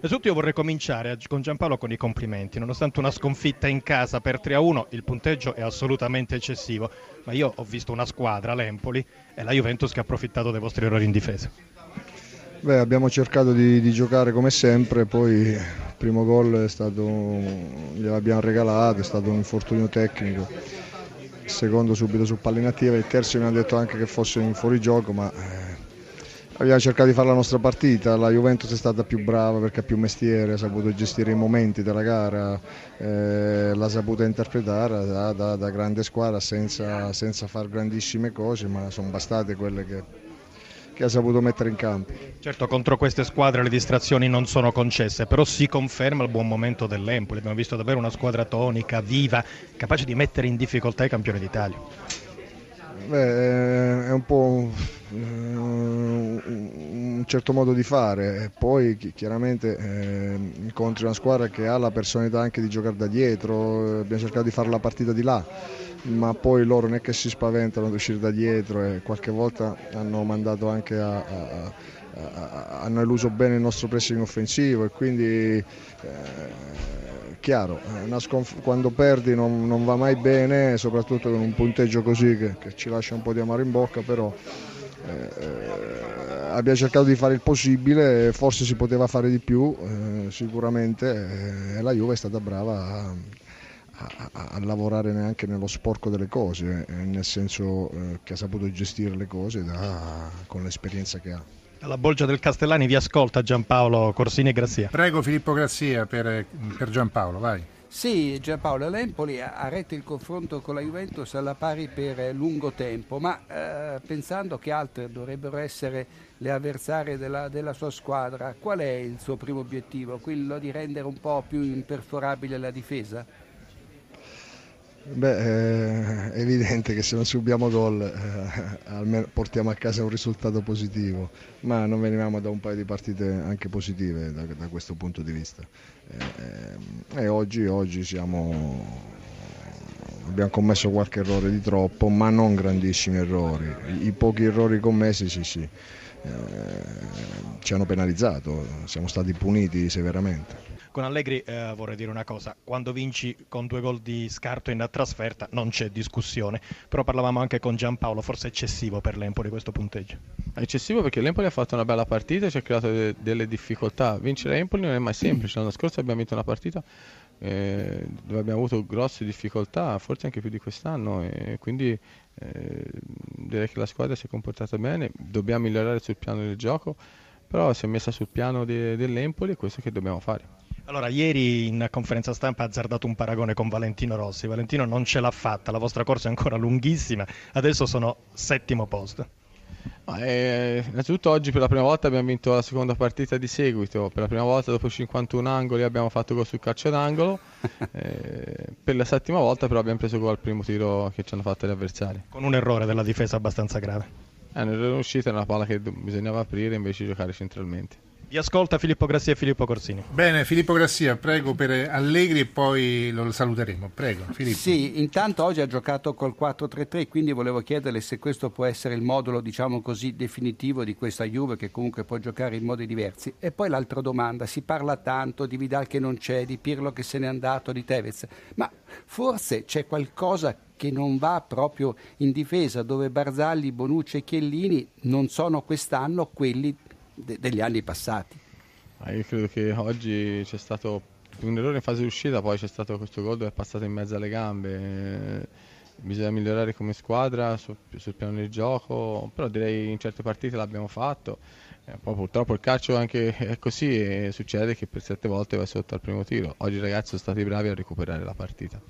Innanzitutto io vorrei cominciare con Giampaolo con i complimenti. Nonostante una sconfitta in casa per 3-1, il punteggio è assolutamente eccessivo, ma io ho visto una squadra, l'Empoli, e la Juventus che ha approfittato dei vostri errori in difesa. Beh, abbiamo cercato di, di, giocare come sempre, poi il primo gol è stato, gliel'abbiamo regalato, è stato un infortunio tecnico, il secondo subito su palla inattiva, il terzo mi ha detto anche che fosse in fuorigioco, ma eh, Abbiamo cercato di fare la nostra partita, la Juventus è stata più brava perché ha più mestiere, ha saputo gestire i momenti della gara, eh, l'ha saputa interpretare da, da, da grande squadra senza, senza fare grandissime cose, ma sono bastate quelle che, che ha saputo mettere in campo. Certo, contro queste squadre le distrazioni non sono concesse, però si conferma il buon momento dell'Empoli. Abbiamo visto davvero una squadra tonica, viva, capace di mettere in difficoltà i campioni d'Italia. Beh, è un po' un certo modo di fare, poi chiaramente eh, incontri una squadra che ha la personalità anche di giocare da dietro, abbiamo cercato di fare la partita di là, ma poi loro non è che si spaventano ad uscire da dietro e qualche volta hanno mandato anche a, a, a hanno eluso bene il nostro pressing offensivo e quindi eh, chiaro, quando perdi non, non, va mai bene, soprattutto con un punteggio così che, che ci lascia un po' di amaro in bocca, però eh, abbiamo cercato di fare il possibile, forse si poteva fare di più, eh, sicuramente eh, la Juve è stata brava a, a, a, lavorare neanche nello sporco delle cose, eh, nel senso eh, che ha saputo gestire le cose da, con l'esperienza che ha. Alla Bolgia del Castellani vi ascolta Giampaolo Corsini e Grazia. Prego Filippo Grazia per, per Giampaolo, vai. Sì, Giampaolo, l'Empoli ha retto il confronto con la Juventus alla pari per lungo tempo, ma eh, pensando che altre dovrebbero essere le avversarie della, della, sua squadra, qual è il suo primo obiettivo? Quello di rendere un po' più imperforabile la difesa? Beh, eh, è evidente che se non subiamo gol eh, almeno portiamo a casa un risultato positivo, ma non venivamo da un paio di partite anche positive da, da questo punto di vista. Eh, e oggi, oggi siamo, abbiamo commesso qualche errore di troppo, ma non grandissimi errori. I, pochi errori commessi sì, sì, eh, ci hanno penalizzato, siamo stati puniti severamente. Con Allegri eh, vorrei dire una cosa, quando vinci con due gol di scarto in trasferta non c'è discussione, però parlavamo anche con Giampaolo, forse è eccessivo per l'Empoli questo punteggio. È eccessivo perché l'Empoli ha fatto una bella partita e ci ha creato de- delle difficoltà. Vincere Empoli non è mai semplice, l'anno scorso abbiamo vinto una partita eh, dove abbiamo avuto grosse difficoltà, forse anche più di quest'anno e quindi eh, direi che la squadra si è comportata bene, dobbiamo migliorare sul piano del gioco, però si è messa sul piano de- dell'Empoli e questo che dobbiamo fare. Allora, ieri in conferenza stampa ha azzardato un paragone con Valentino Rossi. Valentino non ce l'ha fatta, la vostra corsa è ancora lunghissima, adesso sono settimo posto. Eh, innanzitutto oggi per la prima volta abbiamo vinto la seconda partita di seguito, per la prima volta dopo 51 angoli abbiamo fatto gol sul calcio d'angolo, eh, per la settima volta però abbiamo preso gol al primo tiro che ci hanno fatto gli avversari. Con un errore della difesa abbastanza grave. Eh, un errore uscita, una palla che bisognava aprire invece di giocare centralmente. Vi ascolta Filippo Grassia e Filippo Corsini. Bene, Filippo Grassia, prego per Allegri e poi lo saluteremo. Prego, Filippo. Sì, intanto oggi ha giocato col 4-3-3, quindi volevo chiederle se questo può essere il modulo, diciamo così, definitivo di questa Juve che comunque può giocare in modi diversi. E poi l'altra domanda, si parla tanto di Vidal che non c'è, di Pirlo che se n'è andato, di Tevez, ma forse c'è qualcosa che non va proprio in difesa, dove Barzagli, Bonucci e Chiellini non sono quest'anno quelli de- degli anni passati. Ah, io credo che oggi c'è stato un errore in fase di uscita, poi c'è stato questo gol dove è passato in mezzo alle gambe. Bisogna migliorare come squadra sul, sul piano del gioco, però direi in certe partite l'abbiamo fatto. Eh, poi purtroppo il calcio anche è così e succede che per sette volte vai sotto al primo tiro. Oggi i ragazzi sono stati bravi a recuperare la partita.